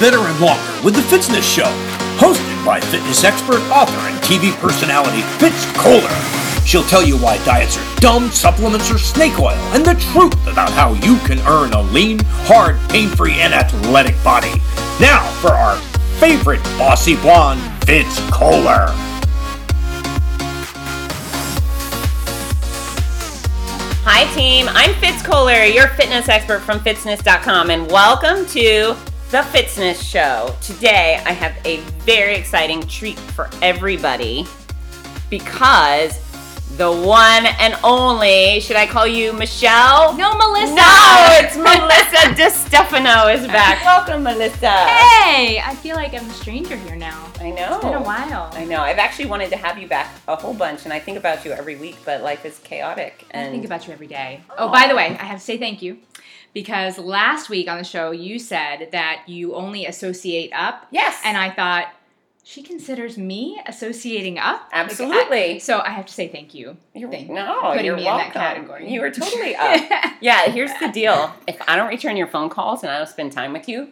better, and longer with The Fitzness Show, hosted by fitness expert, author, and TV personality Fitz Koehler. She'll tell you why diets are dumb, supplements are snake oil, and the truth about how you can earn a lean, hard, pain free, and athletic body. Now for our favorite bossy blonde, Fitz Koehler. Hi, team. I'm Fitz Koehler, your fitness expert from Fitzness.com, and welcome to the Fitzness Show. Today, I have a very exciting treat for everybody because the one and only, should I call you Michelle? No, Melissa. No, it's Melissa DiStefano is back. Welcome, Melissa. Hey, I feel like I'm a stranger here now. I know. It's been a while. I know. I've actually wanted to have you back a whole bunch, and I think about you every week, but life is chaotic. I think about you every day. Oh, by the way, I have to say thank you because last week on the show you said that you only associate up, yes, and I thought she considers me associating up. Like, Absolutely. I- so I have to say thank you. You're, Thank- no, putting you're me in welcome. that category. You were totally up. yeah, here's the deal. If I don't return your phone calls and I don't spend time with you,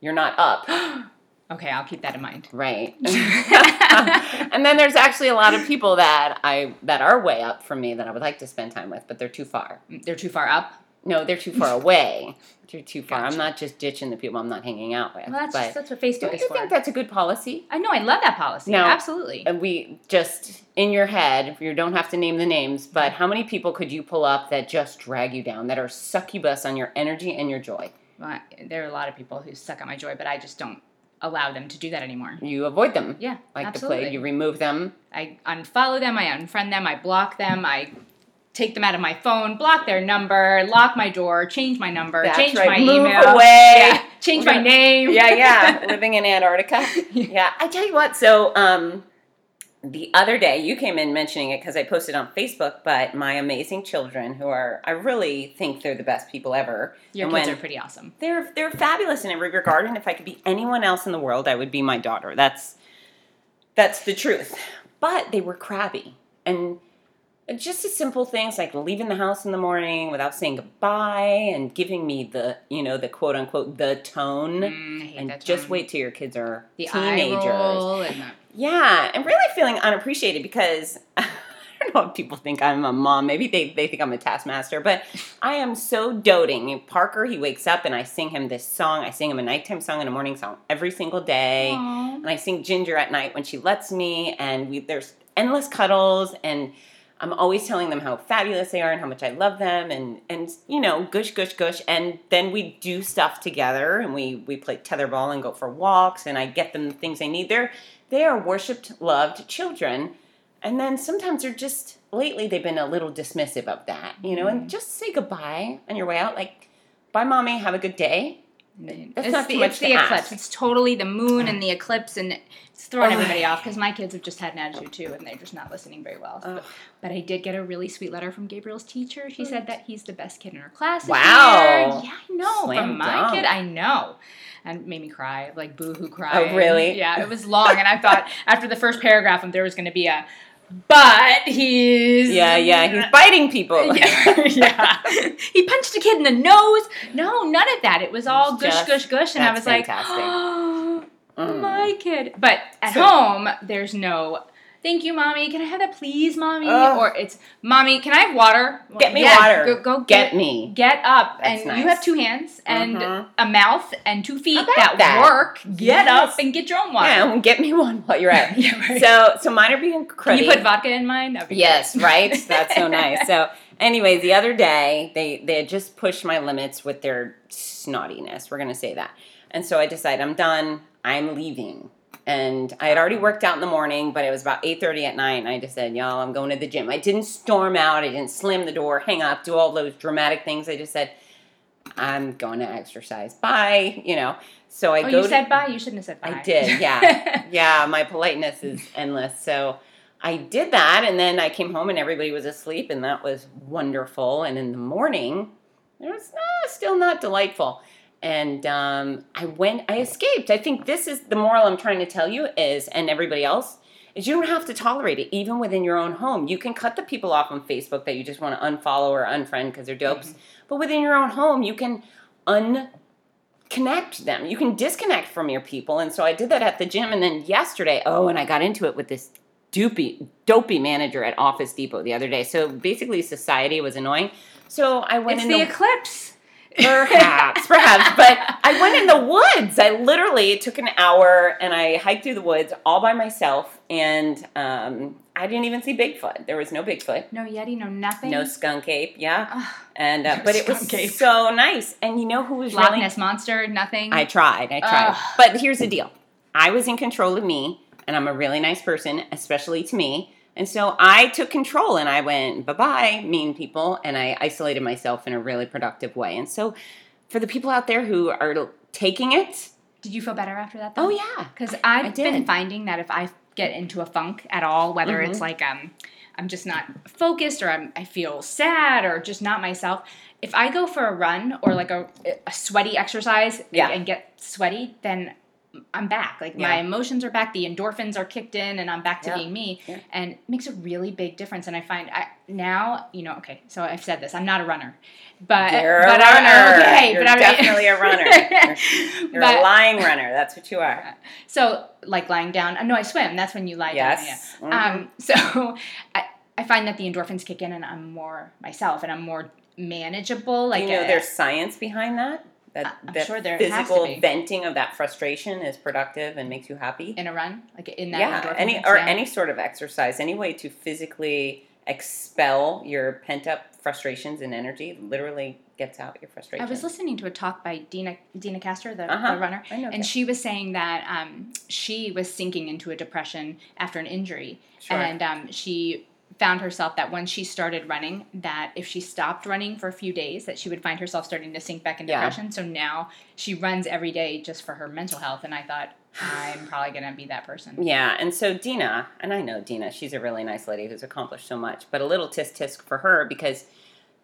you're not up. okay, I'll keep that in mind. Right. and then there's actually a lot of people that I that are way up from me that I would like to spend time with, but they're too far. Mm, they're too far up. No, they're too far away. They're too far. I'm not just ditching the people I'm not hanging out with. Well, that's but that's what Facebook is you for. think that's a good policy? I know. I love that policy. No. Absolutely. And we just in your head, you don't have to name the names, but how many people could you pull up that just drag you down, that are succubus on your energy and your joy? Well, there are a lot of people who suck at my joy, but I just don't allow them to do that anymore. You avoid them. Yeah, Like absolutely. the plague, you remove them. I unfollow them, I unfriend them, I block them, I take them out of my phone, block their number, lock my door, change my number, That's change right, my move email, away. yeah, change my name. Yeah, yeah. Living in Antarctica. Yeah. I tell you what, so um the other day you came in mentioning it because I posted on Facebook, but my amazing children who are I really think they're the best people ever. Your And kids are pretty awesome. they're they're fabulous in every regard and if i could be anyone else in the world i would be my daughter that's that's the truth but they were crabby and just the simple things like leaving the house in the morning without saying goodbye and giving me the you know the quote unquote the tone Mm, and just tone. wait till your kids are the teenagers and the, yeah, and really feeling unappreciated because I don't know if people think I'm a mom. Maybe they, they think I'm a taskmaster, but I am so doting. Parker, he wakes up and I sing him this song. I sing him a nighttime song and a morning song every single day. Aw. And I sing Ginger at night when she lets me, and we there's endless cuddles and I'm always telling them how fabulous they are and how much I love them and and you know gush gush gush. And then we do stuff together and we we play tetherball and go for walks and I get them the things they need. They're they are worshipped, loved children, and then sometimes they're just lately they've been a little dismissive of that, you know, and mm-hmm. just say goodbye on your way out, like bye, mommy, have a good day. That's it's not the, much it's the ask. eclipse. It's totally the moon and the eclipse, and it's throwing Oh. everybody off because my kids have just had an attitude too, and they're just not listening very well. But, but I did get a really sweet letter from Gabriel's teacher. She said that he's the best kid in her class. Wow. Yeah, I know. Slam from my kid, I know. And made me cry, like boo hoo cry. Oh, really? Yeah, it was long, and I thought after the first paragraph, there was going to be a, but he's Yeah, yeah, he's biting people. yeah, yeah. He punched a kid in the nose. No, none of that. It was all gush, just- gush, gush, and I was like, oh, Mm. my kid. But at So- home, there's no. Thank you, mommy. Can I have that, please, mommy? Ugh. Or it's, mommy. Can I have water? Get me Yeah, water. Go, go Get get, me. Get up, That's and nice. you have two hands and Mhm. a mouth and two feet that, that? work. Get Yes. up and get your own water. Yeah, and get me one while you're out. Yeah, right. So, so mine are being Can cruddy. you put vodka in mine? That'd be Yes, great. right. That's so nice. So, anyways, the other day they they had just pushed my limits with their snottiness. We're gonna say that, and so I decided I'm done. I'm leaving. And I had already worked out in the morning, but it was about 8.30 at night, and I just said, y'all, I'm going to the gym. I didn't storm out. I didn't slam the door, hang up, do all those dramatic things. I just said, I'm going to exercise. Bye, you know. So I Oh, go you to, said bye. You shouldn't have said bye. I did, yeah. yeah, my politeness is endless. So I did that, and then I came home and everybody was asleep, and that was wonderful. And in the morning, it was uh, still not delightful. And um, I went, I escaped. I think this is the moral I'm trying to tell you is, and everybody else, is you don't have to tolerate it even within your own home. You can cut the people off on Facebook that you just want to unfollow or unfriend because they're dopes. But within your own home, you can unconnect them. You can disconnect from your people. And so I did that at the gym. And then yesterday, oh, and I got into it with this dopey, dopey manager at Office Depot the other day. So basically, society was annoying. So I went It's in the eclipse. Perhaps, perhaps. But I went in the woods. I literally took an hour and I hiked through the woods all by myself. And um, I didn't even see Bigfoot. There was no Bigfoot, No Yeti, no nothing. no skunk ape. Yeah. Ugh. And uh, No but it was ape. so nice. And you know who was Loch really Ness monster, nothing. I tried. I tried. Ugh. But here's the deal. I was in control of me, and I'm a really nice person, especially to me. And so I took control and I went, bye bye, mean people, and I isolated myself in a really productive way. And so for the people out there who are taking it, Did you feel better after that? Though? oh yeah. Because I've I. Mm-hmm. been finding that if I get into a funk at all, whether it's like um, I'm just not focused or I'm, I feel sad or just not myself, if I go for a run or like a, a sweaty exercise Yeah. and get sweaty, then I'm back. Like my emotions are back, the endorphins are kicked in, and I'm back to Yeah. being me. Yeah. And it makes a really big difference. And I find I, now, you know, okay, so I've said this, I'm not a runner, but You're but a runner. okay, You're but I'm definitely a runner. You're, you're a lying runner. That's what you are. So, like lying down. uh, No, I swim. That's when you lie Yes. down. Yeah. Mhm. Um, so, I, I find that the endorphins kick in, and I'm more myself, and I'm more manageable. Like you know uh, there's science behind that? That, I'm that sure there physical venting of that frustration is productive and makes you happy. in a run, like in that. yeah, any or yeah. any sort of exercise, any way to physically expel your pent up frustrations and energy literally gets out your frustration. I was listening to a talk by Deena Deena Kastor, the, Uh-huh. the runner, and that. she was saying that um, she was sinking into a depression after an injury, Sure. and um, she found herself that when she started running, that if she stopped running for a few days, that she would find herself starting to sink back into Yeah. depression. So now she runs every day just for her mental health, and I thought I'm probably gonna be that person. Yeah, and so Deena, and I know Deena, she's a really nice lady who's accomplished so much, but a little tisk tisk for her because,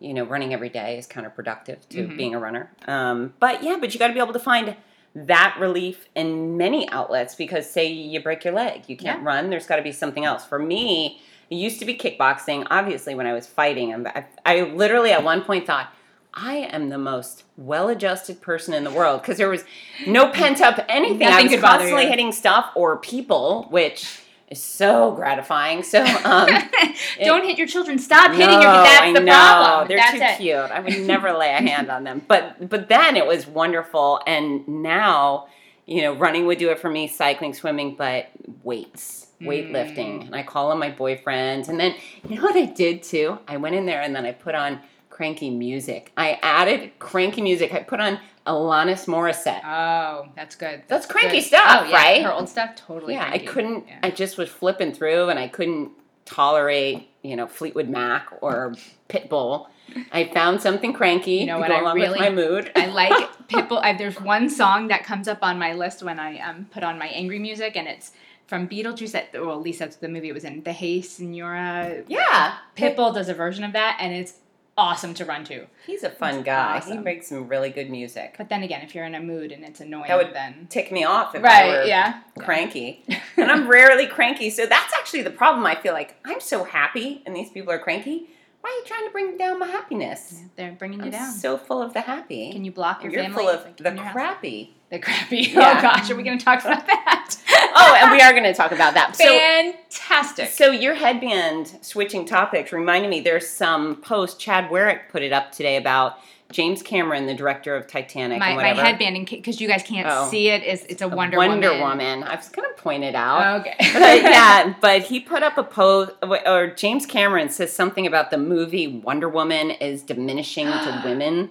you know, running every day is counterproductive to Mhm. being a runner. Um, but yeah, but you got to be able to find that relief in many outlets because, say, you break your leg, you can't Yeah. run, there's got to be something else. For me, it used to be kickboxing. Obviously, when I was fighting, I'm- I, I literally at one point thought, I am the most well-adjusted person in the world because there was no pent up anything. I Nothing was could constantly you. hitting stuff or people, which is so gratifying. So, um, Don't hit your children. Stop hitting no, your. That's I the know. problem. They're That's too it. cute. I would never lay a hand on them. But but then it was wonderful, and now you know running would do it for me, cycling, swimming, but weights, weightlifting, Mm. and I call them my boyfriends. And then you know what I did too? I went in there and then I put on cranky music. I added cranky music. I put on Alanis Morissette. Oh, that's good. That's cranky good. stuff, oh, yeah. right? Her old stuff, totally. yeah, I couldn't. Yeah. I just was flipping through, and I couldn't tolerate, you know, Fleetwood Mac or Pitbull. I found something cranky You know what, I really- my mood. I like Pitbull. I, there's one song that comes up on my list when I um, put on my angry music, and it's from Beetlejuice. That well, at least that's the movie it was in. The Hey Senora. yeah, Pitbull does a version of that, and it's awesome to run to. he's a fun It's guy. He makes some really good music. But then again, if you're in a mood and it's annoying, That would then Tick me off if I right, were yeah. cranky. and I'm rarely cranky, so that's actually the problem. I feel like I'm so happy, and these people are cranky. Why are you trying to bring down my happiness? They're bringing you I'm down. so full of the happy. Can you block your You're family? full of like, the in your house? crappy. The crappy. Oh, yeah. Oh gosh, are we going to talk about that? Oh, and we are going to talk about that. So, Fantastic. So your headband, switching topics, reminded me there's some post Chad Werrick put it up today about James Cameron, the director of Titanic my, my headband, because you guys can't Oh. see it, is it's a Wonder, Wonder Woman. Woman. I was going to point it out. Okay. but yeah, but he put up a post, uh, or James Cameron says something about the movie Wonder Woman is diminishing to women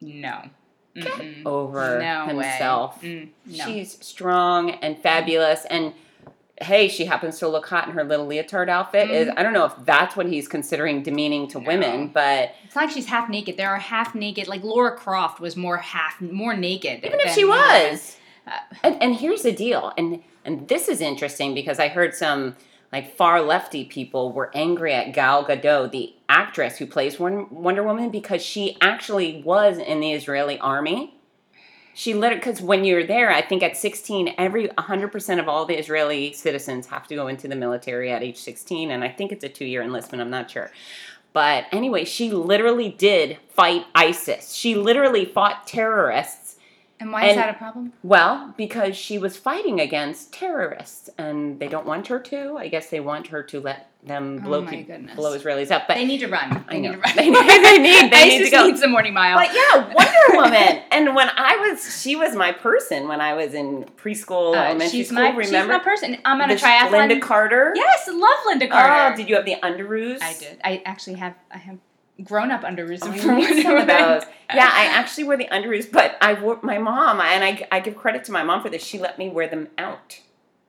No. Mm-mm. over No himself. Mm, no. She's strong and fabulous, and hey, she happens to look hot in her little leotard outfit. Is I don't know if that's what he's considering demeaning to women, but It's like she's half naked. There are half naked. Like Laura Croft was more half, more naked. even if she Wonder Woman. was, and, and here's the deal, and and this is interesting because I heard some like far lefty people were angry at Gal Gadot, the actress who plays Wonder Woman, because she actually was in the Israeli army. She literally, because when you're there, I think at 16, every 100% of all the Israeli citizens have to go into the military at age 16, and I think it's a two year enlistment, I'm not sure. But anyway, she literally did fight ISIS. She literally fought terrorists And why is that a problem? Well, because she was fighting against terrorists, and they don't want her to. I guess they want her to let them Oh blow my peop- goodness. blow Israelis up. But They need to run. They I need know. to run. They need- they need- they need to go. needs a morning mile. But yeah, Wonder Woman. and when I was, she was my person when I was in preschool, Uh, elementary she's school. my remember? she's my person. I'm on a triathlon. Lynda Carter. Yes, love Lynda Carter. Oh, did you have the underoos? I did. I actually have. I have grown up underoos Oh, Wonder some of Woman. those. Yeah, I actually wear the underoos, but I wore my mom, and I, I give credit to my mom for this. She let me wear them out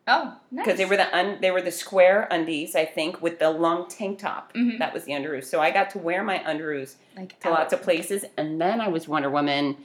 Oh, nice. because they were the un, they were the square undies, I think, with the long tank top. Mhm. That was the underoos. So I got to wear my underoos like to out. lots of places, and then I was Wonder Woman.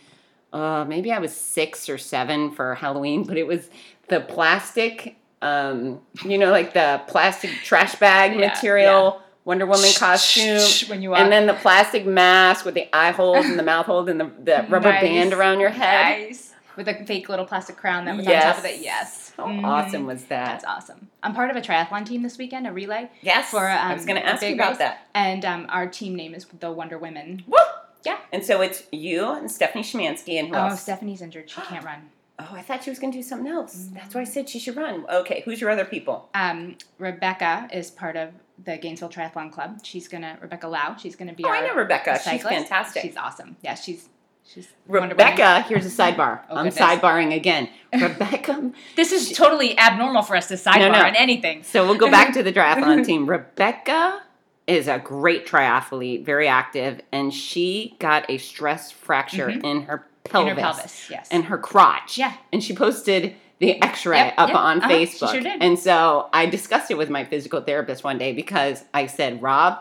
Uh, maybe I was six or seven for Halloween, but it was the plastic, um, you know, like the plastic trash bag Yeah, material Wonder Woman costume. when you walk. And then the plastic mask with the eye holes and the mouth holes and the, the rubber Nice. band around your head. Nice. With a fake little plastic crown that was on top of it. Yes. How Mhm. awesome was that? That's awesome. I'm part of a triathlon team this weekend, a relay, yes. for, I um, was going to ask you about race. that. and um, our team name is the Wonder Women. Woo! Yeah. And so it's you and Stephanie Shemansky and who Oh, else? Stephanie's injured. She can't run. Oh, I thought she was going to do something else. Mm-hmm. That's why I said she should run. Okay, who's your other people? Um, Rebecca is part of the Gainesville Triathlon Club. She's gonna Rebecca Lau. She's gonna be Oh, our I know Rebecca. She's cyclist. fantastic. She's awesome. Yeah, she's she's. Rebecca, here's a sidebar. Oh, I'm sidebarring again. Rebecca, This is totally abnormal for us to sidebar No, no. on anything. so we'll go back to the triathlon team. Rebecca is a great triathlete, very active, and she got a stress fracture Mhm. in her In pelvis, her pelvis, yes. and her crotch. Yeah. And she posted the x-ray Yep, up yep, on uh-huh, Facebook. sure. And so I discussed it with my physical therapist one day because I said, Rob,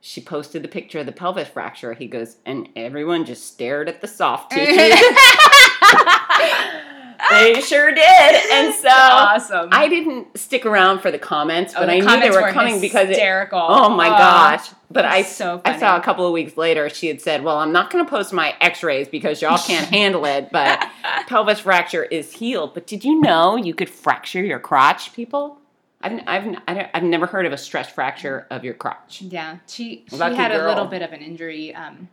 she posted the picture of the pelvis fracture. He goes, and everyone just stared at the soft tissue. they sure did. And so awesome. I didn't stick around for the comments, Oh, but the I knew they comments were coming because it, hysterical. Oh my gosh! But I, so I saw a couple of weeks later she had said, "Well, I'm not going to post my X-rays because y'all can't handle it, but pelvis fracture is healed." But did you know you could fracture your crotch, people? I've I've I've never heard of a stress fracture of your crotch. Yeah, she she Lucky had a little bit of an injury, um,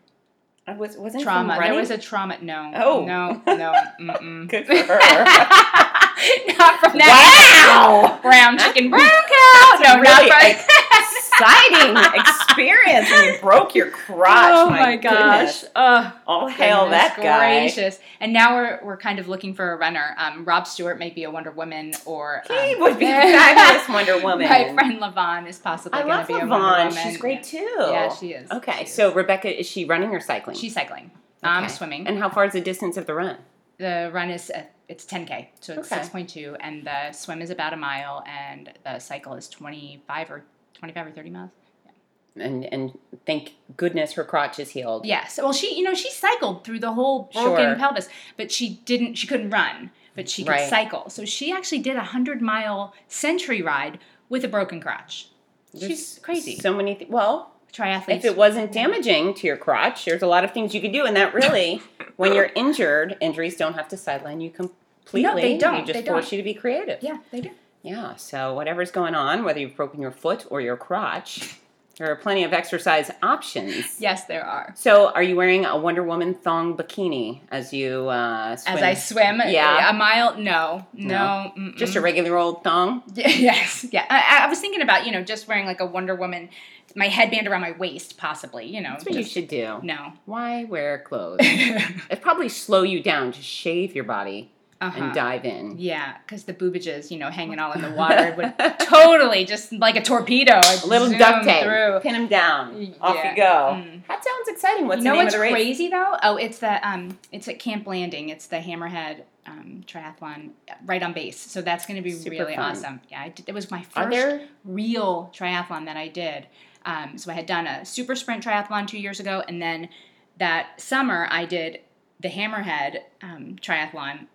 I was wasn't trauma. There was a trauma. No. Oh. no, no. Good for her. not from that. wow! Brown chicken, brown cow. No, really not from. exciting experience And you broke your crotch. oh my, my, gosh! Oh, All hail that guy. gracious! And now we're we're kind of looking for a runner. Um, Rob Stewart may be a Wonder Woman, or He um, would be a fabulous Wonder Woman. My friend Lavon is possibly going to be a Wonder. Woman. She's great too. Yeah, she is. Okay, She is. so Rebecca, is she running or cycling? she's cycling. I'm swimming. And how far is the distance of the run? the run is uh, it's 10k, so it's Okay. 6.2, and the swim is about a mile, and the cycle is 25 or 25 or 30 miles. And and thank goodness her crotch is healed. Yes. Well, she, you know, she cycled through the whole broken Sure. pelvis, but she didn't. She couldn't run, but she could Right. cycle. So she actually did a hundred mile century ride with a broken crotch. There's She's crazy. So many. Th- well, Triathletes. if it wasn't damaging to your crotch, there's a lot of things you could do, and that really, when you're injured, injuries don't have to sideline you completely. No, they don't. They just They force don't. you to be creative. yeah, they do. Yeah, so whatever's going on, whether you've broken your foot or your crotch, there are plenty of exercise options. Yes, there are. So, are you wearing a Wonder Woman thong bikini as you uh, swim? As I swim, Yeah. a mile. No, no, mm-mm. Just a regular old thong? Yes, yeah. I, I was thinking about you know just wearing like a Wonder Woman, my headband around my waist, possibly. You know, That's what you should do. No. Why wear clothes? It'd probably slow you down. Just shave your body Uh-huh. and dive in. Yeah, because the boobages, you know, hanging all in the water would totally just like a torpedo. A little duct tape. Through. Pin him down. Off Yeah. you go. Mm. That sounds exciting. What's you know the name what's of the race? crazy though? Oh, it's the um, it's at Camp Blanding. It's the Hammerhead um, triathlon right on base. So that's going to be Super really fun. awesome. Yeah, I did, it was my first there real triathlon that I did. Um, so I had done a super sprint triathlon two years ago, and then that summer I did the Hammerhead um, triathlon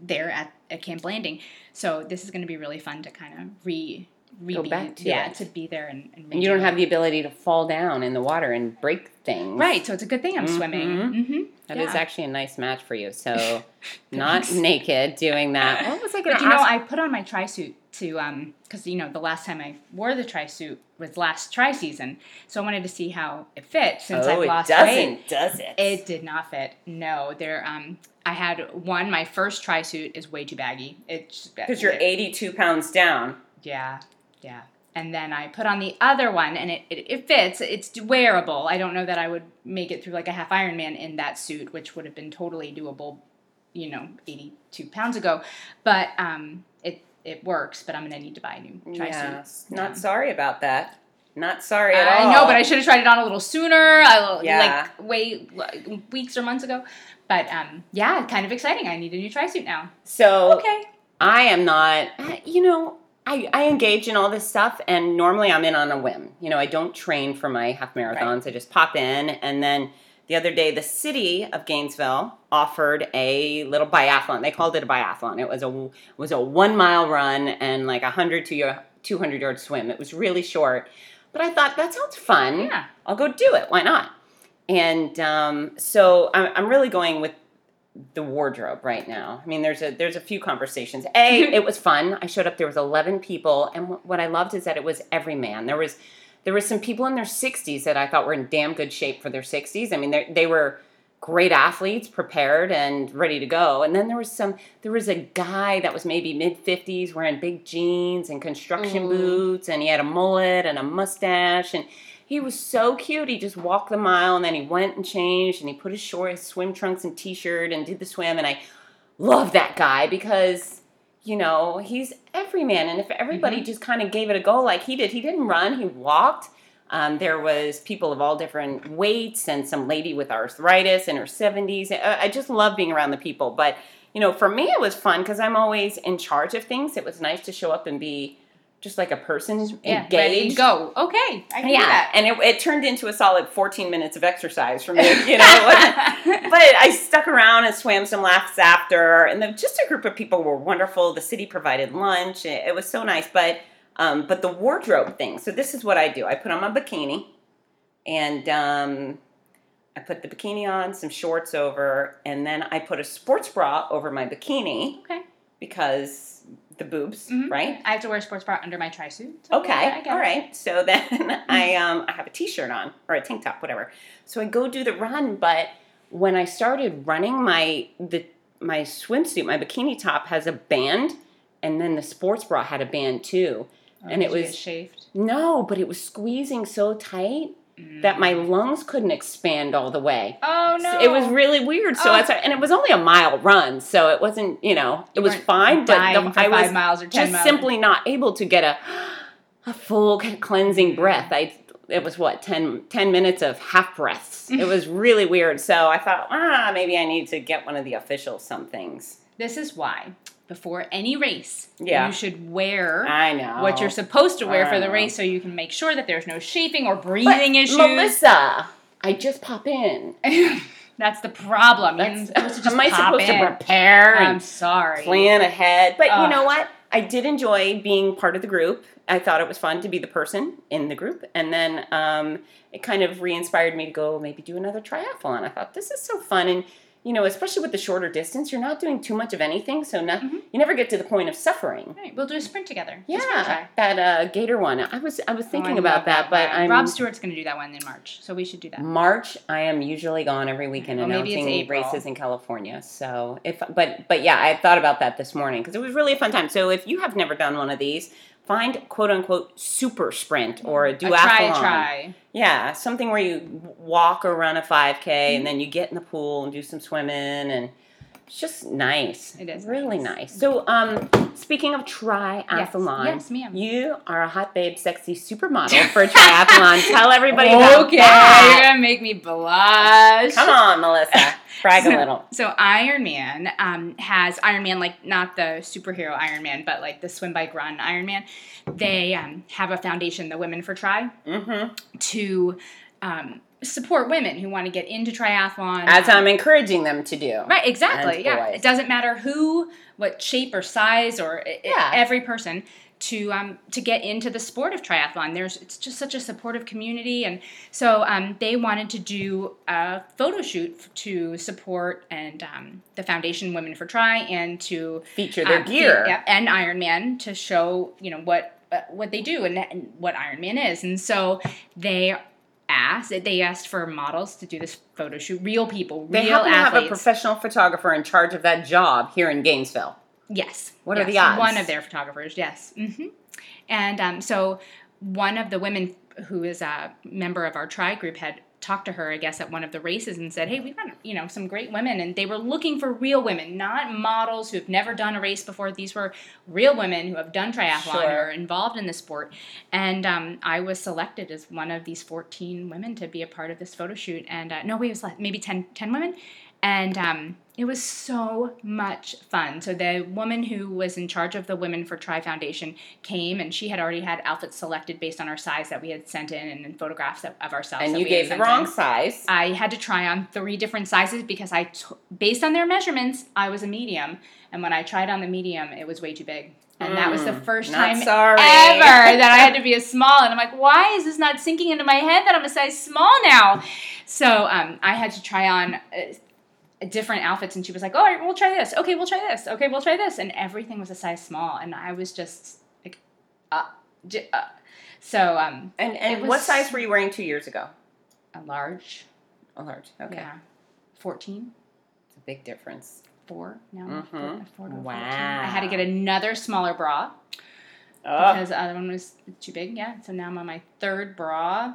there at, at Camp Blanding. So this is going to be really fun to kind of re. re Go back to yeah it. to be there and, and, and you don't redo have the ability to fall down in the water and break things. right so it's a good thing i'm swimming Mhm. mm-hmm. That is Yeah. actually a nice match for you. So, not naked doing that. What was I going to you know. I put on my tri suit to um because you know the last time I wore the tri suit was last tri season, so I wanted to see how it fit since oh, I've lost it doesn't, weight. does it? It did not fit. No, there. Um, I had one. My first tri suit is way too baggy. It's because you're 82 pounds down. Yeah, yeah. And then I put on the other one, and it, it, it fits. It's wearable. I don't know that I would make it through like a half Ironman in that suit, which would have been totally doable, you know, 82 pounds ago. But um, it works. But I'm gonna need to buy a new tri suit. Yes. Not sorry about that. Not sorry at I all. know, but I should have tried it on a little sooner. I, Yeah. Like way like, weeks or months ago. But um, yeah, kind of exciting. I need a new tri suit now. So Okay. I am not, you know, I, I engage in all this stuff and normally I'm in on a whim. You know, I don't train for my half marathons. I just pop in and then the other day the city of Gainesville offered a little biathlon. They called it a biathlon. It was a was a 1 mile run and like a 100 to your 200 yard swim. It was really short. But I thought that sounds fun. Yeah. I'll go do it. Why not? And um, so I'm, I'm really going with the wardrobe right now. I mean, there's a there's a few conversations. A, it was fun. I showed up. There was 11 people, and wh- what I loved is that it was every man. There was there was some people in their 60s that I thought were in damn good shape for their 60s. I mean, they they were great athletes, prepared and ready to go. And then there was some there was a guy that was maybe mid 50s wearing big jeans and construction Ooh. boots, and he had a mullet and a mustache and he was so cute. He just walked the mile and then he went and changed and he put his short his swim trunks and t-shirt and did the swim and I love that guy because you know, he's every man and if everybody Mm-hmm. just kind of gave it a go like he did, he didn't run, he walked. Um, there was people of all different weights and some lady with arthritis in her 70s. I, I just love being around the people, but you know, for me it was fun because I'm always in charge of things. It was nice to show up and be just like a person Yeah. engaged Ready go. Okay. I can do yeah, that. and it, it turned into a solid 14 minutes of exercise for me, you know. but I stuck around and swam some laps after, and the, just a group of people were wonderful. The city provided lunch; it, it was so nice. But um, but the wardrobe thing. So this is what I do: I put on my bikini, and um, I put the bikini on, some shorts over, and then I put a sports bra over my bikini Okay. because the boobs, Mhm. right? I have to wear a sports bra under my tri suit. so Okay, all it. right. So then I um I have a t-shirt on or a tank top, whatever. So I go do the run, but when I started running, my the my swimsuit, my bikini top has a band, and then the sports bra had a band too. Oh, And it did you get was- shaved. No, but it was squeezing so tight that my lungs couldn't expand all the way. Oh So no! It was really weird. So Oh. it's and it was only a mile run, so it wasn't you know it You was fine, but the, I was miles or just miles. simply not able to get a a full cleansing breath. I it was what 10, 10 minutes of half breaths. it was really weird. So I thought, ah, maybe I need to get one of the official somethings. This is why before any race, Yeah. you should wear I know what you're supposed to wear I for the know. race, so you can make sure that there's no chafing or But, breathing issues. Melissa, I just pop in. That's the problem. That's, supposed am I supposed in. to prepare I'm sorry. plan ahead. But you know what? I did enjoy being part of the group. I thought it was fun to be the person in the group. And then um, it kind of re inspired me to go maybe do another triathlon. I thought, this is so fun. And, you know, especially with the shorter distance, you're not doing too much of anything. So no, Mhm. you never get to the point of suffering. Right, we'll do a sprint together. A sprint Yeah, that uh, Gator one. I was I was Oh, thinking I about love that, but. I'm Rob Stewart's going to do that one in March, so we should do that. March. I am usually gone every weekend Well, announcing races in California. So if but but yeah, I thought about that this morning because it was really a fun time. So if you have never done one of these, find quote unquote super sprint or a duathlon. A try, try. Yeah, something where you walk or run a 5K and mm-hmm. then you get in the pool and do some swimming and it's just nice. It is really nice. nice. So, um, speaking of triathlon, Yes, yes ma'am. you are a hot babe, sexy supermodel for triathlon. Tell everybody about Okay, that. you're gonna make me blush. Come on, Melissa, brag a little. So Iron Man um, has Iron Man, like not the superhero Iron Man, but like the swim, bike, run Iron Man. They um, have a foundation, the Women for Tri, Mm-hmm. to um, support women who want to get into triathlon. As um, I'm encouraging them to do. Right, exactly. Yeah. boys. It doesn't matter who, what shape or size or Yeah. every person to um, to get into the sport of triathlon. There's it's just such a supportive community, and so um, they wanted to do a photo shoot to support and um, the Foundation Women for Tri and to Feature their um, gear. yeah, and Ironman to show you know what uh, what they do and, and what Ironman is, and so they asked they asked for models to do this photo shoot, real people, They real happen to have a professional photographer in charge of that job here in Gainesville. Yes. What are the odds? One of their photographers, yes. hmm And um, so one of the women who is a member of our tri group had talked to her, I guess, at one of the races and said, "Hey, we've got you know some great women, and they were looking for real women, not models who have never done a race before. These were real women who have done triathlon Sure. or are involved in the sport." And um, I was selected as one of these 14 women to be a part of this photo shoot. And uh, no, wait, it was like maybe 10, 10 women, and um, it was so much fun. So the woman who was in charge of the Women for Tri Foundation came, and she had already had outfits selected based on our size that we had sent in, and, then photographs that, of ourselves. And you gave the wrong in. size. I had to try on three different sizes because I, t- based on their measurements, I was a medium, and when I tried on the medium, it was way too big. And that was the Mm, first time sorry. ever that I had to be a small. And I'm like, why is this not sinking into my head that I'm a size small now? So um, I had to try on uh, different outfits, and she was like, all right, we'll try this. Okay, we'll try this. Okay, we'll try this. And everything was a size small, and I was just like, uh, j- uh. so um, And and what size were you wearing two years ago? a large, A large. Okay. yeah, 14. It's a big difference. four now. Mhm. Four, four to 14. Wow. I had to get another smaller bra Oh, because the other one was too big. Yeah, so now I'm on my third bra.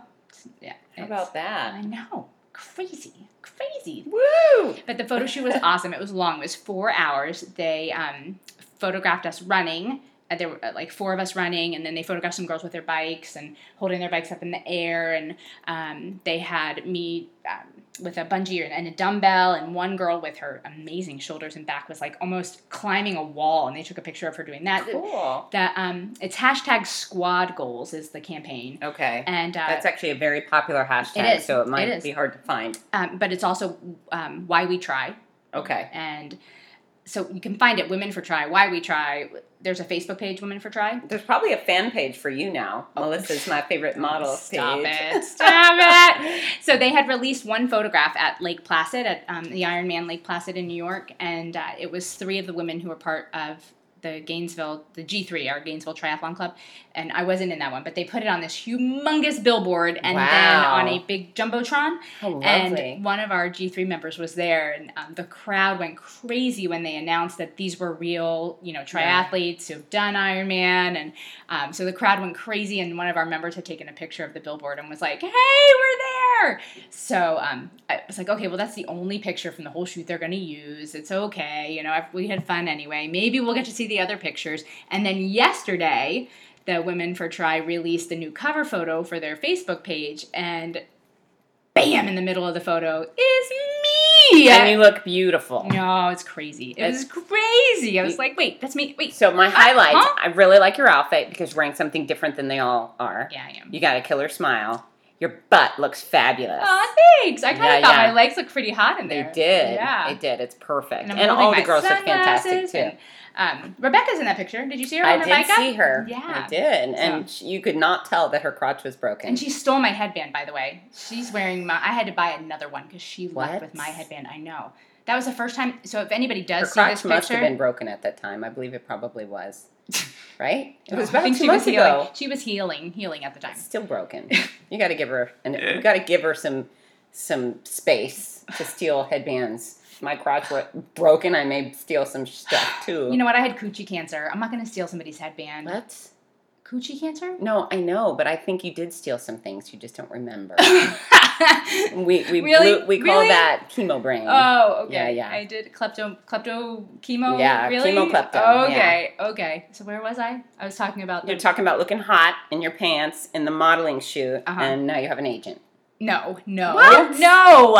Yeah, how about that? I know, crazy, crazy. Woo! But the photo shoot was awesome. It was long. It was four hours. They um, photographed us running. Uh, there were uh, like four of us running, and then they photographed some girls with their bikes and holding their bikes up in the air. And um, they had me um, with a bungee and a dumbbell, and one girl with her amazing shoulders and back was like almost climbing a wall. And they took a picture of her doing that. Cool. That um, it's hashtag Squad Goals is the campaign, Okay. and uh, That's actually a very popular hashtag, is. so it might It be hard to find. um, but it's also um, why we try. Okay. and so you can find it women for tri why we try there's a facebook page women for tri There's probably a fan page for you now. Melissa's my favorite model Oh. stop page. it stop it so they had released one photograph at lake placid at um, the ironman lake placid in new york and uh, it was three of the women who were part of the Gainesville, the G3, our Gainesville Triathlon Club, and I wasn't in that one, but they put it on this humongous billboard and then on a big jumbotron, lovely. and one of our G3 members was there, and um, the crowd went crazy when they announced that these were real, you know, triathletes who've done Ironman, and um, so the crowd went crazy. And one of our members had taken a picture of the billboard and was like, "Hey, we're there!" So um, I was like, "Okay, well, that's the only picture from the whole shoot they're going to use. It's okay, you know, we had fun anyway. Maybe we'll get to see the other pictures." And then yesterday. The Women for Tri released the new cover photo for their Facebook page, and bam, in the middle of the photo is me. and you look beautiful. no, it's crazy. It It's- was crazy. I was like, wait, that's me. Wait. So my Huh? highlight, Huh? I really like your outfit because you're wearing something different than they all are. Yeah, I am. You got a killer smile. Your butt looks fabulous. Oh, thanks. I kind of Yeah, thought yeah. my legs looked pretty hot in there. they did. Yeah. They did. It's perfect. And And, all the girls look fantastic too. and, um, Rebecca's in that picture. Did you see her I did up? see her. Yeah. I did. And sh you could not tell that her crotch was broken. And she stole my headband, by the way. She's wearing my. I had to buy another one because she What? left with my headband. I know. That was the first time. So if anybody her does see crotch this must have been broken at that time. I believe it probably was. Right? It was I about think two she was months healing. ago. She was healing, healing at the time. Still broken. You got to give her, and you got to give her some some space to steal headbands. My crotch was broken, I may steal some stuff too. You know what? I had coochie cancer. I'm not going to steal somebody's headband. what? Coochie cancer? No, I know, but I think you did steal some things. You just don't remember. we we Really? blew, we call Really? that chemo brain. oh, okay. Yeah, yeah. I did klepto klepto chemo. Yeah, really? chemo klepto, Okay, okay. So where was I? I was talking about You're talking about looking hot in your pants in the modeling shoot, Uh-huh. and now you have an agent. no, no, What? no.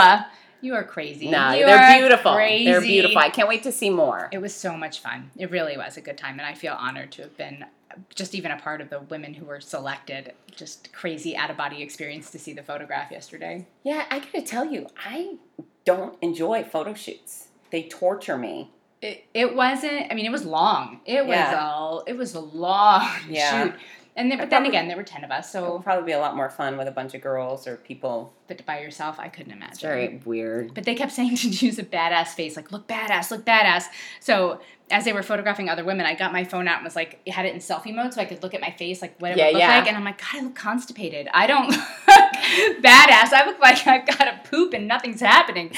You are crazy. No, You they're beautiful. Crazy. They're beautiful. I can't wait to see more. It was so much fun. It really was a good time, and I feel honored to have been just even a part of the women who were selected. Just crazy out of body experience to see the photograph yesterday. Yeah, I gotta tell you, I don't enjoy photo shoots. They torture me. It, it wasn't. I mean, it was long. It was Yeah. a it was a long Yeah. shoot. And but then again, there were ten of us. so It would probably be a lot more fun with a bunch of girls or people. but by yourself, I couldn't imagine. It's very weird. But they kept saying to use a badass face, like look badass, look badass. So as they were photographing other women, I got my phone out and was like, had it in selfie mode, so I could look at my face, like what it Yeah, would look yeah. like. And I'm like, God, I look constipated. I don't look badass. I look like I've got a poop and nothing's happening.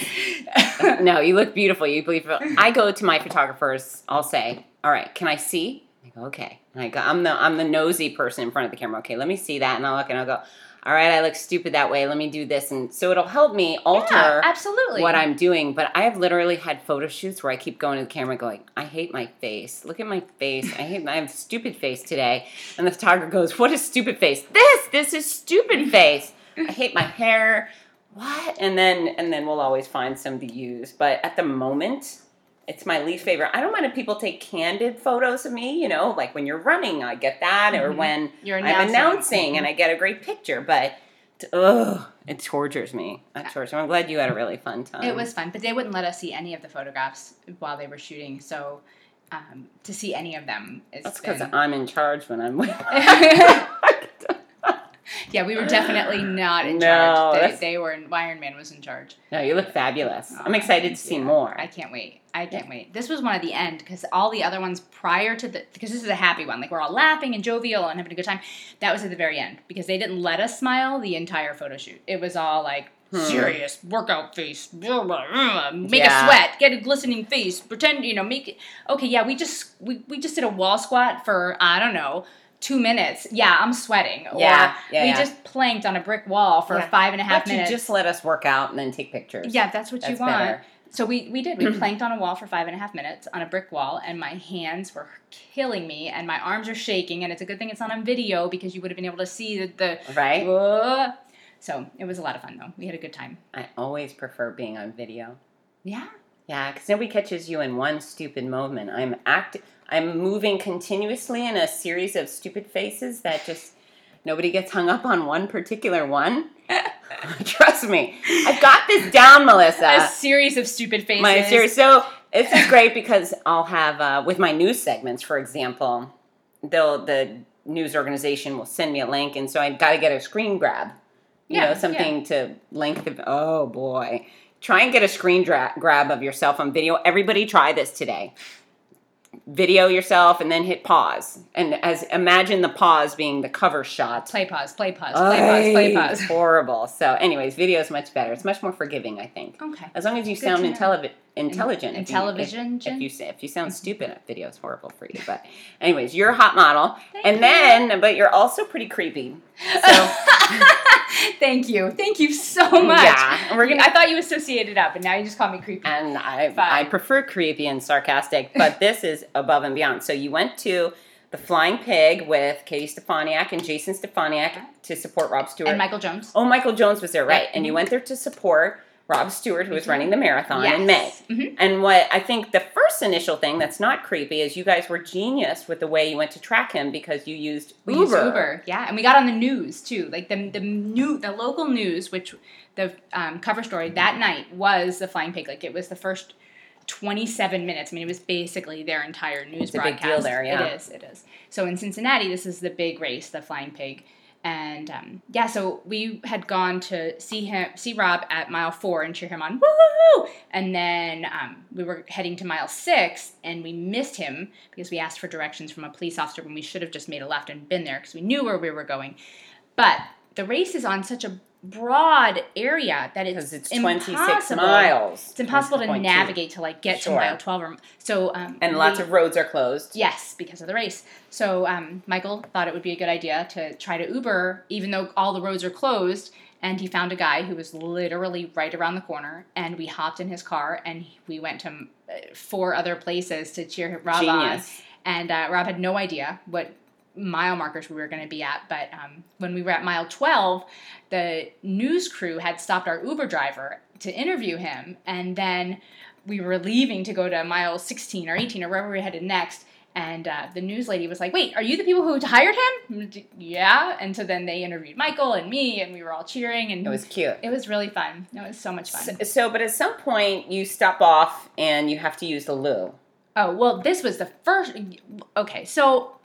no, you look beautiful. You beautiful. I go to my photographers. I'll say, "All right, can I see?" I go, "Okay." And I go, "I'm the I'm the nosy person in front of the camera. Okay, let me see that." And I'll look and I'll go, "All right, I look stupid that way. Let me do this." And so it'll help me alter Yeah, absolutely. what I'm doing. But I have literally had photo shoots where I keep going to the camera, going, "I hate my face. Look at my face. I hate. I have a stupid face today." And the photographer goes, "What is stupid face? This. This is stupid face. I hate my hair." what and then and then we'll always find some to use but at the moment it's my least favorite i don't mind if people take candid photos of me you know like when you're running i get that or Mhm. when You're i'm announcing. announcing and i get a great picture but ugh, it tortures me that tortures me. i'm glad you had a really fun time It was fun, but they wouldn't let us see any of the photographs while they were shooting. So um, to see any of them is that's because been- i'm in charge when i'm with yeah, we were definitely not in No, charge. They, that's- they were. Iron Man was in charge. no you look fabulous i'm Oh, excited to see yeah. more I can't wait. I can't wait. This was one at the end because all the other ones prior to the because this is a happy one. Like we're all laughing and jovial and having a good time. That was at the very end because they didn't let us smile the entire photo shoot. It was all like Hmm. serious workout face, blah, blah, blah, make Yeah. a sweat, get a glistening face, pretend you know make it. Okay, yeah, we just we, we just did a wall squat for I don't know. Two minutes. Yeah, I'm sweating. Or Yeah, yeah, we yeah. just planked on a brick wall for Yeah. five and a half minutes. just let us work out and then take pictures Yeah, if that's what That's you want. better. So we, we did. We planked on a wall for five and a half minutes on a brick wall, and my hands were killing me, and my arms are shaking. And it's a good thing it's not on video because you would have been able to see the. the right uh, so it was a lot of fun, though. We had a good time. i always prefer being on video Yeah. Yeah, because nobody catches you in one stupid moment. I'm act. I'm moving continuously in a series of stupid faces that just nobody gets hung up on one particular one. Trust me, I've got this down, Melissa. a series of stupid faces. My series. So this is great because I'll have uh, with my news segments, for example, they'll the news organization will send me a link, and so I've got to get a screen grab. You Yeah, know, something to link the. Oh boy, try and get a screen dra- grab of yourself on video. Everybody, try this today. Video yourself and then hit pause, and as imagine the pause being the cover shot. Play pause, play pause, play pause, play pause. Horrible. So, anyways, video is much better. It's much more forgiving, I think. Okay. As long as you Good sound intelli- intelligent. In If television, If, if you if you Mm-hmm. sound stupid, video is horrible for you. But anyways, you're a hot model, Thank and you. then but you're also pretty creepy. So Thank you. Thank you so much. Yeah, we're gonna- I thought you associated up, but now you just call me creepy. and I Fine. I prefer creepy and sarcastic, but this is above and beyond. So you went to the Flying Pig with Katie Stefaniak and Jason Stefaniak to support Rob Stewart. and Michael Jones. oh, Michael Jones was there, right? Yeah. And you went there to support Rob Stewart, who was Mhm. running the marathon in May. Mhm. And what I think the first initial thing that's not creepy is you guys were genius with the way you went to track him because you used We Uber. used Uber, yeah, and we got on the news too. Like the the new the local news, which the um, cover story that night was the flying pig. Like it was the first twenty seven minutes. I mean, it was basically their entire news It's a big broadcast. deal there, yeah. it is. It is. So in Cincinnati, this is the big race, the flying pig. And um, yeah, so we had gone to see him, see Rob at mile four and cheer him on, woohoo! And then um, we were heading to mile six, and we missed him because we asked for directions from a police officer when we should have just made a left and been there because we knew where we were going. But the race is on such a broad area that Because it's, it's 26 impossible. miles. It's impossible to 20.2. navigate to like get Sure. to mile twelve or so. Um, And lots we- of roads are closed. Yes, because of the race. So um, Michael thought it would be a good idea to try to Uber, even though all the roads are closed. And he found a guy who was literally right around the corner, and we hopped in his car and we went to uh, four other places to cheer Rob Genius. on. And uh, Rob had no idea what mile markers we were going to be at. But um, when we were at mile 12, the news crew had stopped our Uber driver to interview him. And then we were leaving to go to mile 16 or 18 or wherever we headed next. And uh, the news lady was like, Wait, are you the people who hired him? Yeah. And so then they interviewed Michael and me, and we were all cheering. And It was cute. it was really fun. It was so much fun. So, so, but at some point you stop off and you have to use the loo. Oh, well, this was the first. Okay, so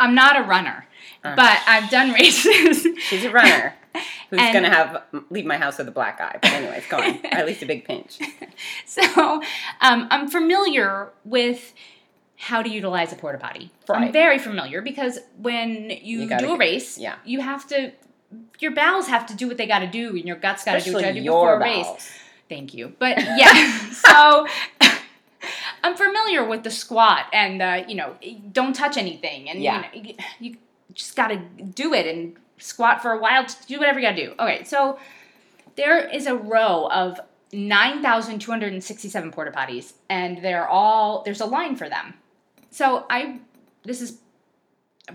I'm not a runner, Uh. but I've done races. She's a runner who's gonna have leave my house with a black eye. But anyways, go on. Or at least a big pinch. so um, I'm familiar with how to utilize a porta potty. I'm very familiar because when you, You do a race, yeah. you have to. Your bowels have to do what they got to do, and your guts got to do what they got to do before your a race. Thank you. But yeah, so I'm familiar with the squat and uh, you know, don't touch anything, and Yeah. you, know, you, you just got to do it and squat for a while. Just do whatever you got to do. Okay, so there is a row of 9,267 porta potties, and they're all there's a line for them. So I, this is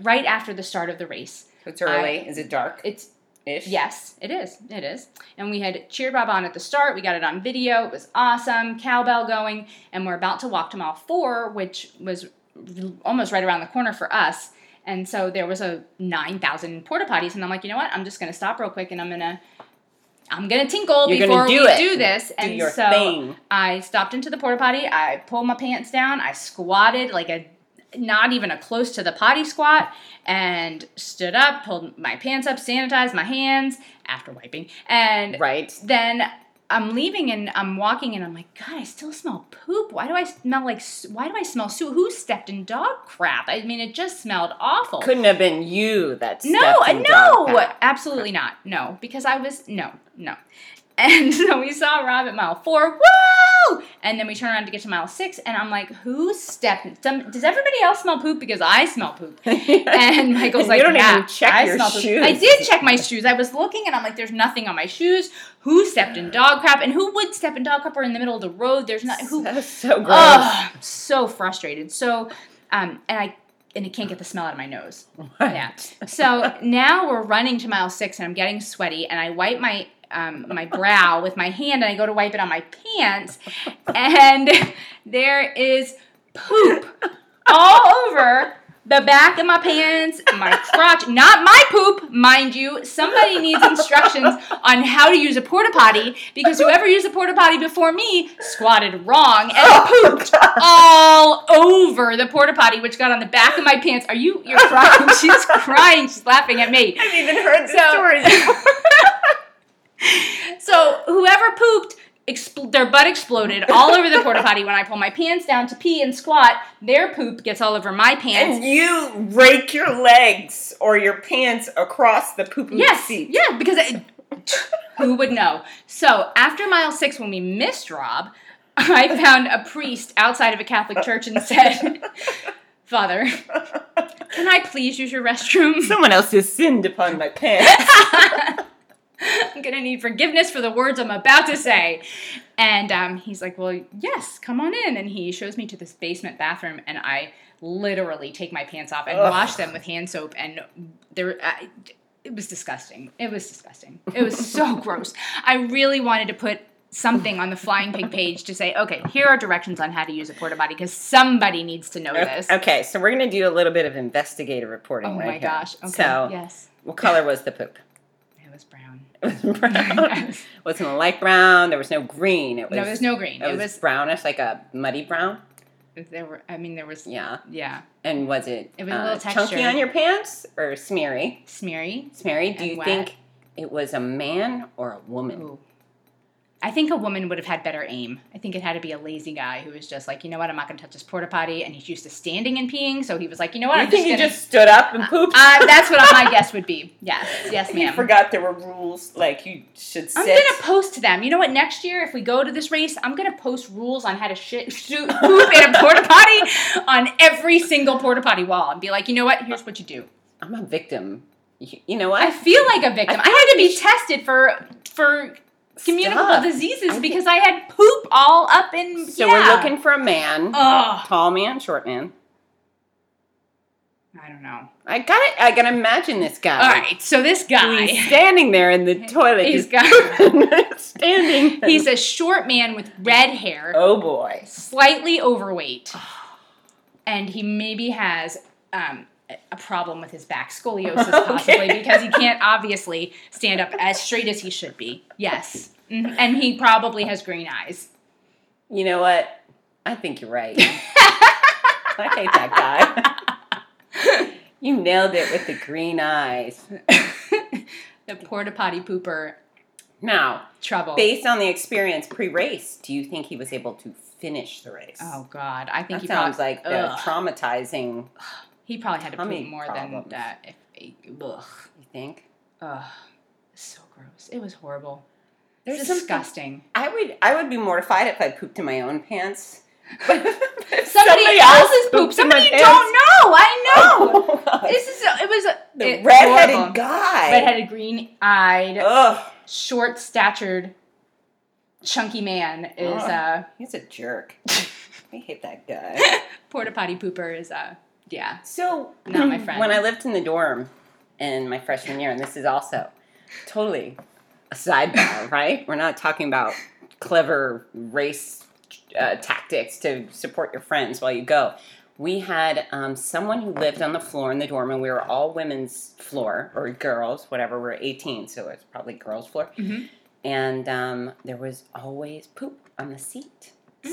right after the start of the race. It's early. Is it dark? It's Ish. Yes, it is. It is. And we had cheered Bob on at the start. We got it on video. It was awesome. Cowbell going. And we're about to walk to mile four, which was almost right around the corner for us. And so there was a 9,000 porta potties. And I'm like, you know what? I'm just going to stop real quick and I'm going to. I'm gonna tinkle You're before gonna do we it. do this, Do and so thing. I stopped into the porta potty. I pulled my pants down. I squatted like a not even a close to the potty squat and stood up, pulled my pants up, sanitized my hands after wiping, and Right. then I'm leaving and I'm walking and I'm like, God, I still smell poop. Why do I smell like? Why do I smell soup? Who stepped in dog crap? I mean, it just smelled awful. Couldn't have been you that stepped No, in dog no, absolutely not. No, because I was no, no. And so we saw Rob at mile four. Woo! And then we turn around to get to mile six, and I'm like, "Who stepped? Does everybody else smell poop? Because I smell poop." And Michael's like, you don't "Yeah, even check I your smell poop." shoes. I did check my shoes. I was looking, and I'm like, "There's nothing on my shoes. Who stepped in dog crap? And who would step in dog crap or in the middle of the road? There's not who." That's so gross. Oh, so frustrated. So, um, and I and I can't get the smell out of my nose. Yeah. So now we're running to mile six, and I'm getting sweaty, and I wipe my um, my brow with my hand, and I go to wipe it on my pants, and there is poop all over the back of my pants, my crotch. Not my poop, mind you. Somebody needs instructions on how to use a porta potty because whoever used a porta potty before me squatted wrong and pooped all over the porta potty, which got on the back of my pants. Are you? You're crying. She's crying. She's laughing at me. I've even heard the So- story. So whoever pooped, expl- their butt exploded all over the porta potty. When I pull my pants down to pee and squat, their poop gets all over my pants. and you rake your legs or your pants across the poop yes, seat. yeah, because it, who would know? So after mile six, when we missed Rob, I found a priest outside of a Catholic church and said, "Father, can I please use your restroom?" Someone else has sinned upon my pants. I'm gonna need forgiveness for the words I'm about to say. And um, he's like, Well, yes, come on in. And he shows me to this basement bathroom, and I literally take my pants off and Ugh. wash them with hand soap. And there, I, it was disgusting. It was disgusting. It was so gross. I really wanted to put something on the Flying Pig page to say, okay, here are directions on how to use a porta potty because somebody needs to know this. Okay, so we're gonna do a little bit of investigative reporting. Oh right my here. gosh. Okay. So, yes, what color was the poop? it was brown. Brown. wasn't a light brown. There was no green. It was. No, there's no green. It, It was, was brownish, like a muddy brown. there were. I mean, there was. Yeah. Yeah. And was it? It was a uh, little chunky on your pants or smeary? Smeary. Smeary. Do you wet. think it was a man or a woman? Ooh. I think a woman would have had better aim. I think it had to be a lazy guy who was just like, you know what, I'm not going to touch this porta potty, and he's used to standing and peeing, so he was like, you know what, You I'm think just he just stood up and pooped? uh, that's what my guess would be. Yes, yes, You ma'am. forgot there were rules, like you should sit. I'm gonna post them. You know what? Next year, if we go to this race, I'm gonna post rules on how to shit, shoot, poop in a porta potty on every single porta potty wall, and be like, you know what? Here's what you do. I'm a victim. You, you know what? I feel like a victim. I I, had to be tested for for communicable Stuff. diseases I because I had poop all up in. So yeah. we're looking for a man, Ugh. tall man, short man. I don't know. I got it. I can imagine this guy. All right, so this guy, He's standing there in the toilet. He's got- standing. he's a short man with red hair, oh boy. slightly overweight, and he maybe has um, a- a problem with his back, scoliosis possibly, Okay. because he can't obviously stand up as straight as he should be. Yes, Mhm. and he probably has green eyes. You know what? I think you're right. I hate that guy. you nailed it with the green eyes. the porta potty pooper Now, trouble. based on the experience pre-race, do you think he was able to finish the race? oh God, I think that he sounds probably, like the traumatizing. he probably had to poop more problems. than that. If ugh, You think? ugh, so gross. It was horrible. There's disgusting. I would I would be mortified if I pooped in my own pants. If Somebody, else's poop. pooped in my Somebody you pants- don't know. I know. Oh, This is. A, it was a the it's redheaded horrible. guy. redheaded, green-eyed, short-statured, chunky man is uh he's a jerk. I hate that guy. porta potty pooper is uh yeah. So, Not my friend. When I lived in the dorm in my freshman year, and this is also totally a sidebar, right? We're not talking about clever race uh, tactics to support your friends while you go. We had um, someone who lived on the floor in the dorm, and we were all women's floor or girls, whatever. We're 18, so it's probably girls' floor. Mhm. And um, there was always poop on the seat. I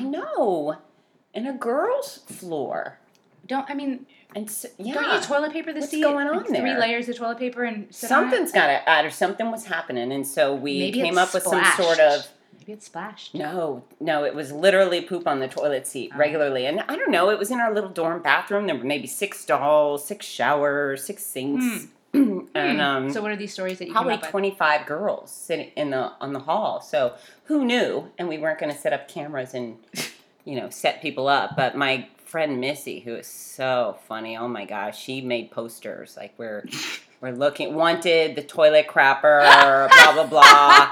Mm. know, in a girl's floor. Don't I mean And so, yeah. don't you toilet paper the What's seat? going on Like Three layers of toilet paper and sit on it? Something's got to add, or something was happening, and so we Maybe came up with some sort of Maybe it splashed. no, no. It was literally poop on the toilet seat Oh. regularly, and I don't know. It was in our little dorm bathroom. There were maybe six stalls, six showers, six sinks, and Hmm. um, so what are these stories that you probably come up with? twenty five girls sitting in the on the hall. So who knew? And we weren't going to set up cameras and you know set people up. But my friend Missy, who is so funny, oh my gosh, she made posters like we're we're looking wanted the toilet crapper, blah blah blah.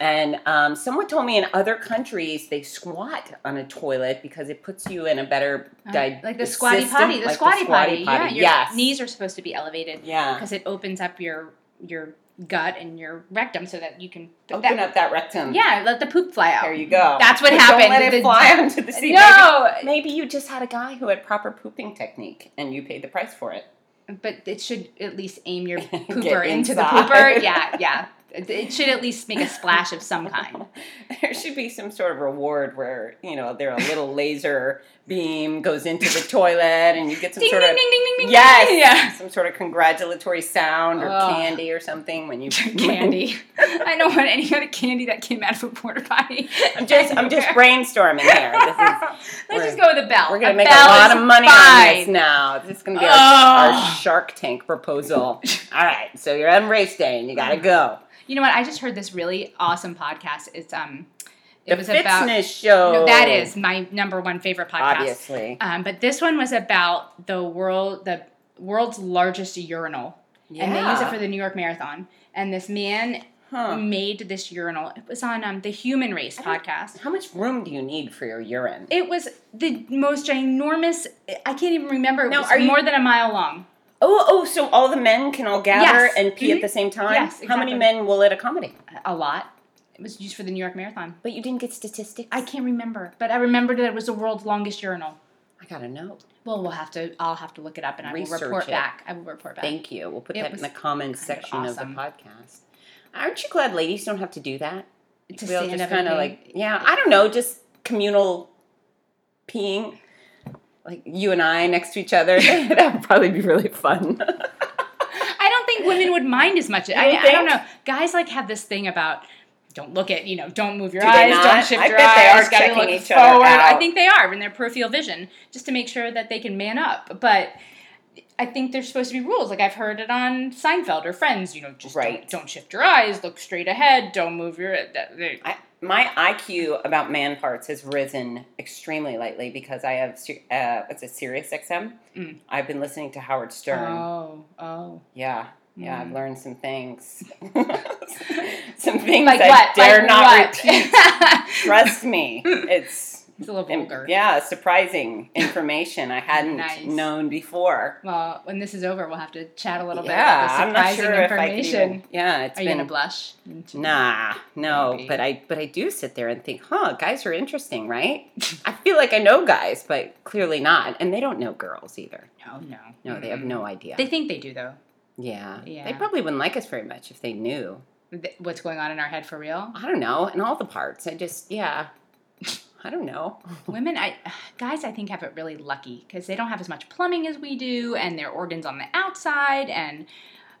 And um, someone told me in other countries they squat on a toilet because it puts you in a better Uh, like the squatty system, potty, the like squatty, squatty potty. Yeah, your yes. knees are supposed to be elevated Yeah. because it opens up your your gut and your rectum so that you can Open that- up that rectum. Yeah, let the poop fly out. There you go. That's what But happened. Don't let it The- fly onto the seat. No, Maybe, maybe you just had a guy who had proper pooping technique and you paid the price for it. but it should at least aim your pooper into the pooper. Yeah, yeah. It should at least make a splash of some kind. There should be some sort of reward where, you know, there a little laser beam goes into the toilet and you get some Ding, sort ding, of ding. Yes, Yeah. some sort of congratulatory sound or Ugh. candy or something when you candy. I don't want any kind of candy that came out of a porta potty. I'm just I'm just brainstorming here. This is Let's just go with a bell. We're gonna a make a lot of money fine. on this now. This is gonna be our, our Shark Tank proposal. All right, so you're on race day and you gotta go. You know what? I just heard this really awesome podcast. It's um, it The was Fitzness about. Show. No, that is my number one favorite podcast. obviously. Um, but this one was about the world, the world's largest urinal, and they use it for the New York Marathon. And this man Huh. made this urinal. It was on um, the Human Race podcast. How much room do you need for your urine? It was the most ginormous. I can't even remember. It Now, was are you- more than a mile long. Oh, oh, so all the men can all gather Yes. and pee at Mhm. the same time? Yes, How many men will it accommodate? A lot. It was used for the New York Marathon. But you didn't get statistics? I can't remember, but I remembered that it was the world's longest urinal. I gotta know. Well, we'll have to. I'll have to look it up, and I will report it. back. I will report back. Thank you. We'll put It that in was the comments kind of section of awesome. the podcast. Aren't you glad ladies don't have to do that? To We'll stand just up and kind of pee. like, yeah, I don't know, just communal peeing. Like you and I next to each other. that would probably be really fun. I don't think women would mind as much. I, don't I don't think? know. Guys like have this thing about don't look at you know don't move your Do eyes, don't shift I your bet they eyes. are gotta checking each other forward. I out. think they are in their peripheral vision just to make sure that they can man up. But I think there's supposed to be rules. Like I've heard it on Seinfeld or Friends. You know, just Right. don't, don't shift your eyes, look straight ahead, don't move your. I, my IQ about man parts has risen extremely lately because I have uh, what's it, Sirius XM. Mm. I've been listening to Howard Stern. Oh, oh. Yeah, yeah, I've Mm. learned some things. some things Like I what? dare like not what? repeat. Trust me, it's it's a little vulgar. yeah, surprising information I hadn't Nice. known before. Well, when this is over, we'll have to chat a little bit yeah, about I'm the not surprising sure if I even. Yeah, it's Are you been gonna blush? Nah, no, Maybe. but I but I do sit there and think, huh, guys are interesting, right? I feel like I know guys, but clearly not, and they don't know girls either. No, no, No, they have no idea. They think they do though. Yeah, they probably wouldn't like us very much if they knew. Th- What's going on in our head for real? I don't know, and all the parts. I just yeah, I don't know. Women, I guys, I think have it really lucky because they don't have as much plumbing as we do, and their organs on the outside, and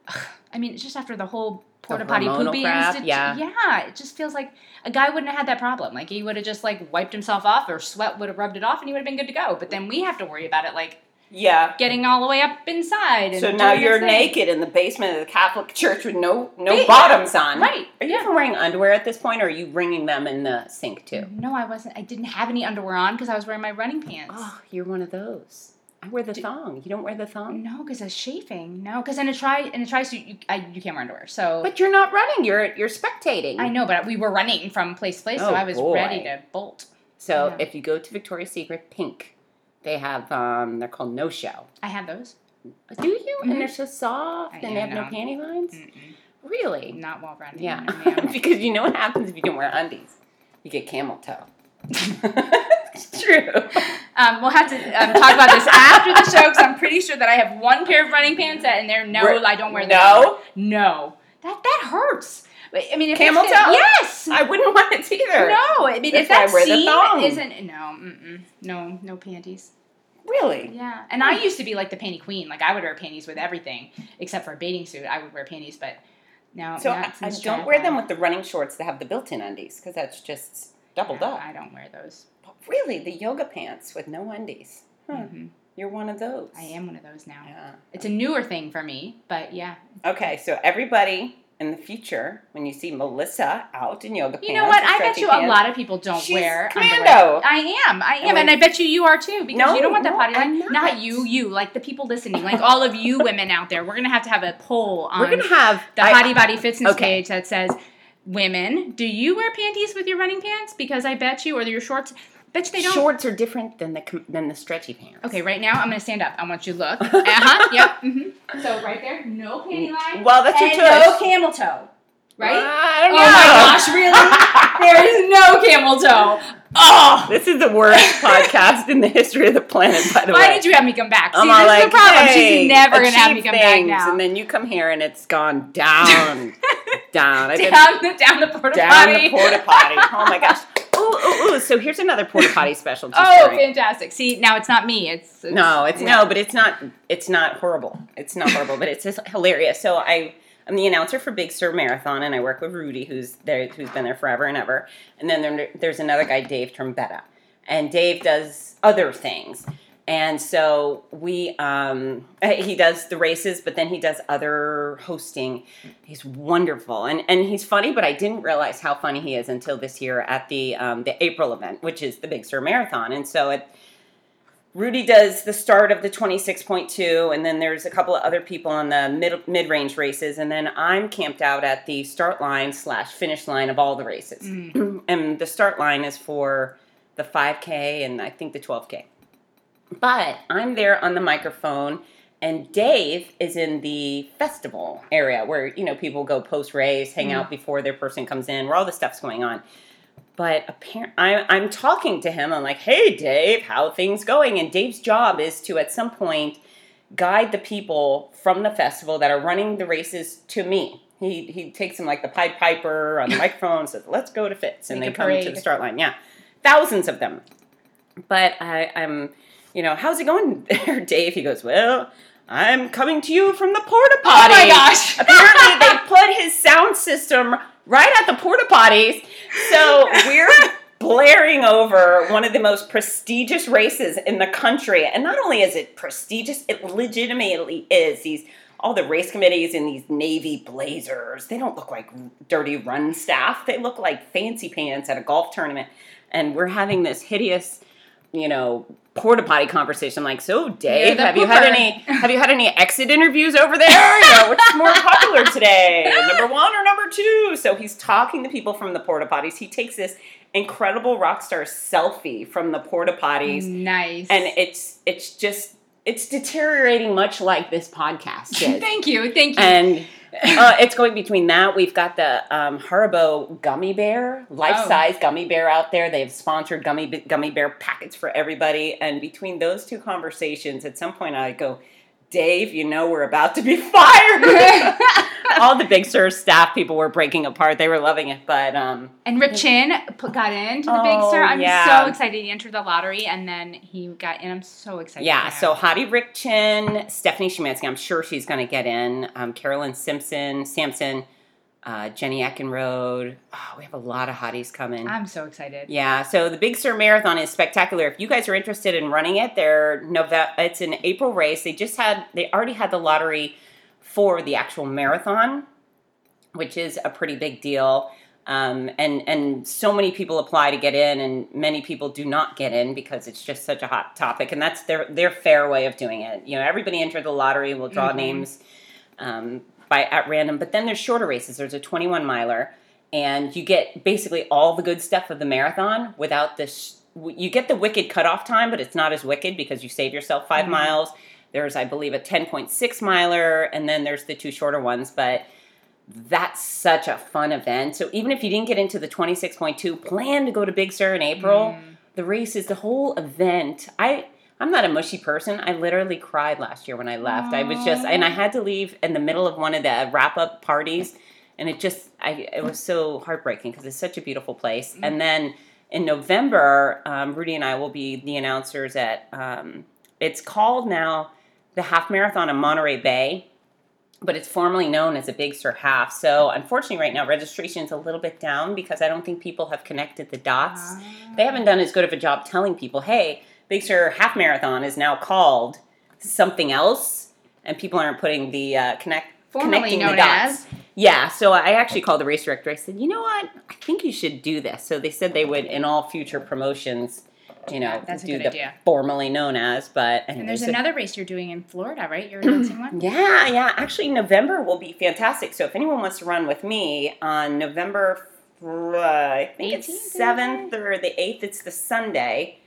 ugh, I mean, just after the whole porta potty poopy crap, insti- yeah. yeah, it just feels like a guy wouldn't have had that problem. Like he would have just like wiped himself off, or sweat would have rubbed it off, and he would have been good to go. But then we have to worry about it, like Yeah. getting all the way up inside. So now you're naked in the basement of the Catholic Church with no no bottoms on. Right. Are you Yeah. even wearing underwear at this point, or are you wringing them in the sink too? No, I wasn't. I didn't have any underwear on because I was wearing my running pants. Oh, you're one of those. I wear the thong. You don't wear the thong. No, because it's chafing. No, because in a try in a tri suit you I, you can't wear underwear. So But you're not running. You're you're spectating. I know, but we were running from place to place, so Oh, I was boy. ready to bolt. So Yeah. if you go to Victoria's Secret Pink, they have um they're called no show. I have those. Do you? Mhm. And they're so soft, I- and they have no no. panty lines. Mm-mm. Really? Not while running. Yeah, because you know what happens if you don't wear undies? You get camel toe. it's true. um, we'll have to um, talk about this after the show because I'm pretty sure that I have one pair of running pants that, and they're no, Re- I don't wear them. no? anymore. no. That that hurts. I mean, if Camel toe? Yes. I wouldn't want it either. no, I mean That's if that why I wear the seam isn't no, mm-mm, no, no panties. Really? Yeah, and I used to be like the panty queen. Like I would wear panties with everything except for a bathing suit. I would wear panties, but now So I, I don't wear them with the running shorts that have the built-in undies because that's just doubled up. I don't wear those. But really, the yoga pants with no undies. Huh. hmm You're one of those. I am one of those now. Yeah. It's a newer thing for me, but yeah. Okay, so everybody in the future, when you see Melissa out in yoga pants, You know what? I bet you a lot of people don't She's wear commando. underwear. I am. I am, And and, I bet you you are too because No, you don't want that no, potty I'm line. not. you, you, like the people listening, like all of you women out there. We're gonna have to have a poll on We're gonna have the I- Hottie Body Fitzness Okay. page that says, "Women, do you wear panties with your running pants? Because I bet you, or your shorts. Bet you they don't. Shorts are different than the than the stretchy pants. Okay, right now I'm gonna stand up. I want you to look. Uh huh. yep. hmm So right there, no panty line. Well, that's your and tush. no camel toe. Right? I don't Oh know. my gosh, really? there is no camel toe. Oh, This is the worst podcast in the history of the planet, by the way. why way. did you have me come back? See, I'm this all is like, the problem. hey, She's never gonna have me achieve come back now. And then you come here and it's gone down, down. I've been down the down the porta down potty. Down the porta potty. Oh my gosh. So here's another porta potty special. Oh, story. fantastic! See, now it's not me. It's, it's No, it's yeah. no, but it's not. It's not horrible. It's not horrible, but it's just hilarious. So I, I'm the announcer for Big Sur Marathon, and I work with Rudy, who's there, who's been there forever and ever. And then there, there's another guy, Dave Trombetta, and Dave does other things. And so we, um, he does the races, but then he does other hosting. He's wonderful, and and he's funny. But I didn't realize how funny he is until this year at the um, the April event, which is the Big Sur Marathon. And so it, Rudy does the start of the 26.2, and then there's a couple of other people on the mid mid range races, and then I'm camped out at the start line slash finish line of all the races. Mm. and the start line is for the 5K and I think the 12K. But I'm there on the microphone, and Dave is in the festival area where you know people go post race, hang out mm-hmm. before their person comes in, where all the stuff's going on. But apparently, I'm talking to him. I'm like, "Hey, Dave, how things going?" And Dave's job is to, at some point, guide the people from the festival that are running the races to me. He he takes them like the Pied Piper on the microphone, says, "Let's go to Fitz," and Make they come to the start line. Yeah, thousands of them. But I, I'm, you know, how's it going there, Dave? He goes, well. I'm coming to you from the porta potty. Oh my gosh. Apparently, they put his sound system right at the porta potties. So we're blaring over one of the most prestigious races in the country. And not only is it prestigious, it legitimately is. These all the race committees in these navy blazers. They don't look like dirty run staff. They look like fancy pants at a golf tournament. And we're having this hideous, you know, porta potty conversation. Like, so Dave, have you had any have you had any exit interviews over there? You know, which is more popular today? Number one or number two? So he's talking to people from the porta potties. He takes this incredible rock star selfie from the porta potties Nice. and it's it's just it's deteriorating much like this podcast thank you, thank you. and uh, it's going between that. We've got the um, Haribo gummy bear, life size gummy bear out there. They've sponsored gummy gummy bear packets for everybody. And between those two conversations, at some point I go, Dave, you know we're about to be fired. All the Big Sur staff people were breaking apart. They were loving it, but um, And Rick Chin got into the Big Oh, Sur. I'm yeah. so excited. He entered the lottery and then he got in. I'm so excited. yeah. So. Hottie Rick Chin, Stephanie Szymanski, I'm sure she's going to get in. Um, Carolyn Simpson, Sampson, uh, Jenny Eckenrode. Oh, we have a lot of hotties coming. I'm so excited. Yeah, so the Big Sur Marathon is spectacular. If you guys are interested in running it, they're Nove- it's an April race. They just had they already had the lottery for the actual marathon, which is a pretty big deal. Um, and and so many people apply to get in, and many people do not get in because it's just such a hot topic. And that's their their fair way of doing it. You know, everybody entered the lottery. We'll draw Mhm. names um, by at random. But then there's shorter races. There's a 21 miler, and you get basically all the good stuff of the marathon without this. You get the wicked cutoff time, but it's not as wicked because you save yourself 5 Mhm. miles. There's, I believe, a 10.6 miler, and then there's the two shorter ones. But that's such a fun event. So even if you didn't get into the 26.2, plan to go to Big Sur in April. Mm. The race is the whole event. I I'm not a mushy person. I literally cried last year when I left. I was just and I had to leave in the middle of one of the wrap up parties and it just I it was so heartbreaking because it's such a beautiful place. And then in November, um, Rudy and I will be the announcers at um, it's called now the half marathon in Monterey Bay but it's formally known as a Big Sur Half. So unfortunately, right now registration is a little bit down because I don't think people have connected the dots. They haven't done as good of a job telling people, "Hey, Big Sur Half Marathon is now called something else," and people aren't putting the uh, connect Formerly connecting known the dots. as. Yeah, so I actually called the race director. I said, "You know what? I think you should do this." So they said they would in all future promotions, you know, That's a do the idea. formally known as. But And anyways, there's another race you're doing in Florida, right? You're announcing one? yeah, yeah. Actually, November will be fantastic. So if anyone wants to run with me on November, uh, I think 18th, it's seventh or the eighth. It's the Sunday.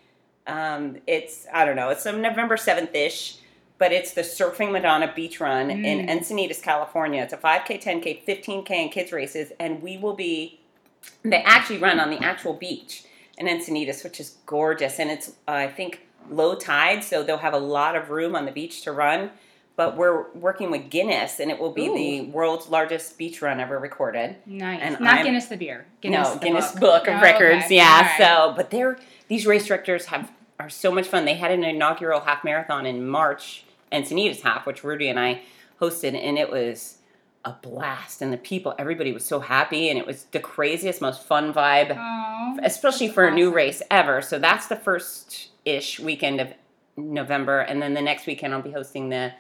Um, it's I don't know. It's some November seventh ish, but it's the Surfing Madonna Beach Run in Mm. Encinitas, California. It's a five k, ten k, fifteen k, and kids races, and we will be. They actually run on the actual beach in Encinitas, which is gorgeous, and it's uh, I think low tide, so they'll have a lot of room on the beach to run. But we're working with Guinness, and it will be the world's largest beach run ever recorded. Nice. And Not I'm- Guinness the beer. Guinness no, the Guinness book. Book, of Oh, Records. okay. Yeah. Right. So, but they're these race directors have are so much fun. They had an inaugural half marathon in March, Encinitas half, which Rudy and I hosted, and it was a blast. And the people, everybody was so happy, and it was the craziest, most fun vibe Aw. especially for a new race ever. So that's the first ish weekend of November, and then the next weekend I'll be hosting the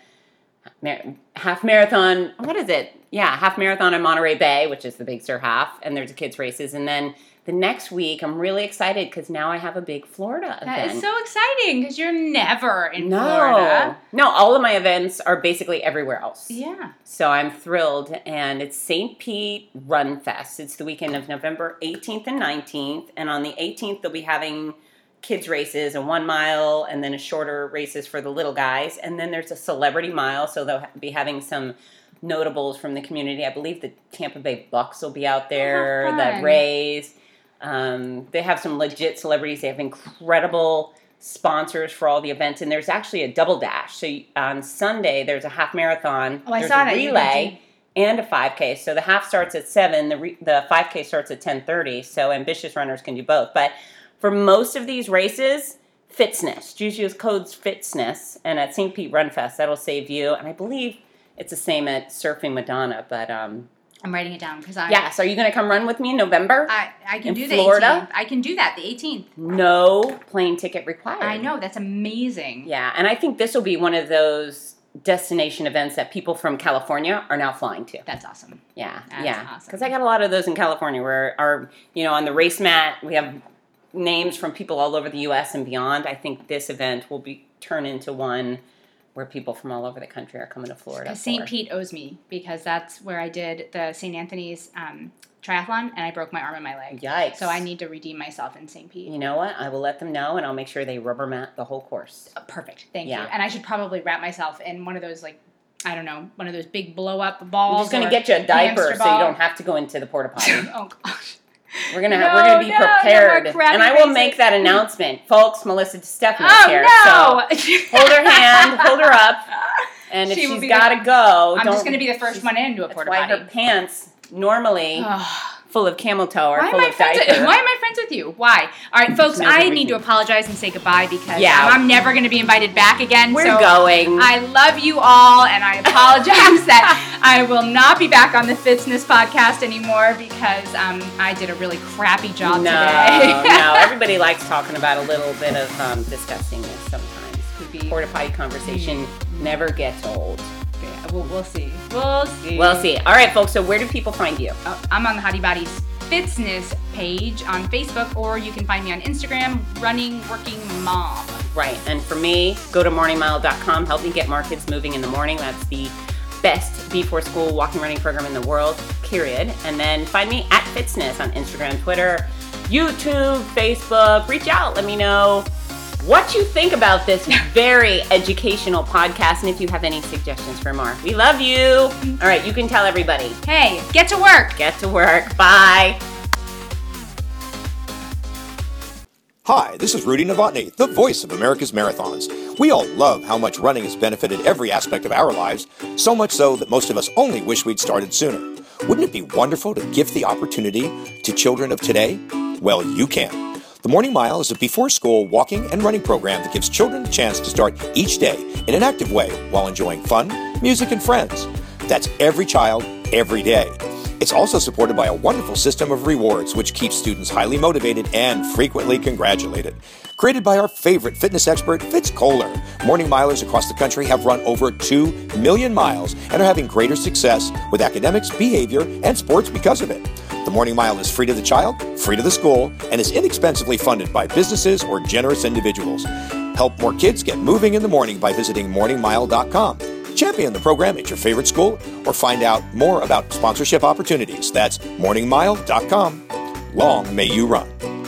half marathon. What is it? Yeah, half marathon in Monterey Bay, which is the Big Sur half, and there's a kids races, and then the next week I'm really excited because now I have a big Florida That event. is so exciting because you're never in no, Florida. no, all of my events are basically everywhere else. Yeah. So I'm thrilled, and it's St. Pete Run Fest. It's the weekend of November 18th and 19th, and on the 18th they'll be having kids races, a one mile, and then a shorter races for the little guys, and then there's a celebrity mile. So they'll be having some notables from the community. I believe the Tampa Bay Bucs will be out oh, there, fun. the Rays. Um, they have some legit celebrities. They have incredible sponsors for all the events, and there's actually a double dash. So you- on Sunday there's a half marathon. Oh, I saw a that. Relay and a 5K. So the half starts at seven. The re- the 5K starts at 10:30. So ambitious runners can do both. But for most of these races, Fitzness. Just use codes Fitzness, and at St. Pete Run Fest that'll save you. And I believe it's the same at Surfing Madonna. But um, I'm writing it down because I. yeah. So are you going to come run with me in November? I, I can do the Florida? 18th. I can do that, the 18th. no plane ticket required. I know, that's amazing. Yeah, and I think this will be one of those destination events that people from California are now flying to. That's awesome. Yeah, That's yeah. awesome. Because I got a lot of those in California where our, you know, on the race mat, we have names from people all over the U.S. and beyond. I think this event will be turn into one where people from all over the country are coming to Florida. St. Pete owes me because that's where I did the St. Anthony's um, triathlon and I broke my arm and my leg. Yikes. So I need to redeem myself in St. Pete. You know what? I will let them know, and I'll make sure they rubber mat the whole course. Uh, Perfect. Thank Yeah. you. And I should probably wrap myself in one of those like I don't know, one of those big blow up balls. I'm just going to get you a diaper so you don't have to go into the porta potty. oh gosh. We're gonna No, have, we're gonna be no, no prepared, crappy and I will make that announcement, folks. Melissa DiStefano's Oh here, no! so hold her hand, hold her up. And if She she's got to go, I'm don't, just going to be the first one into a porta why potty. her pants normally full of camel toe or Why full of diaper. with, why am I friends with you? Why? All right, folks, I everything. need to apologize and say goodbye because Yeah. I'm never going to be invited back again. We're so going. I love you all, and I apologize that I will not be back on the Fitzness podcast anymore because um, I did a really crappy job no, today. no. Everybody likes talking about a little bit of um, disgustingness sometimes. Could be. Porta potty conversation never gets old. We'll, we'll see. We'll see. We'll see. All right, folks. So where do people find you? Uh, I'm on the Hottie Bodies Fitzness page on Facebook, or you can find me on Instagram, Running Working Mom. Right. And for me, go to morningmile.com. Help me get more kids moving in the morning. That's the best before school walking running program in the world, period. And then find me at Fitzness on Instagram, Twitter, YouTube, Facebook. Reach out. Let me know what you think about this very educational podcast and if you have any suggestions for more. We love you. Mm-hmm. All right, you can tell everybody. Hey, get to work. Get to work. Bye. Hi, this is Rudy Novotny, the voice of America's Marathons. We all love how much running has benefited every aspect of our lives, so much so that most of us only wish we'd started sooner. Wouldn't it be wonderful to give the opportunity to children of today? Well, you can. The Morning Mile is a before school walking and running program that gives children a chance to start each day in an active way while enjoying fun, music, and friends. That's every child, every day. It's also supported by a wonderful system of rewards, which keeps students highly motivated and frequently congratulated. Created by our favorite fitness expert, Fitz Koehler, morning milers across the country have run over 2 million miles and are having greater success with academics, behavior, and sports because of it. The Morning Mile is free to the child, free to the school, and is inexpensively funded by businesses or generous individuals. Help more kids get moving in the morning by visiting morningmile.com. Champion the program at your favorite school or find out more about sponsorship opportunities. That's morningmile.com. Long may you run.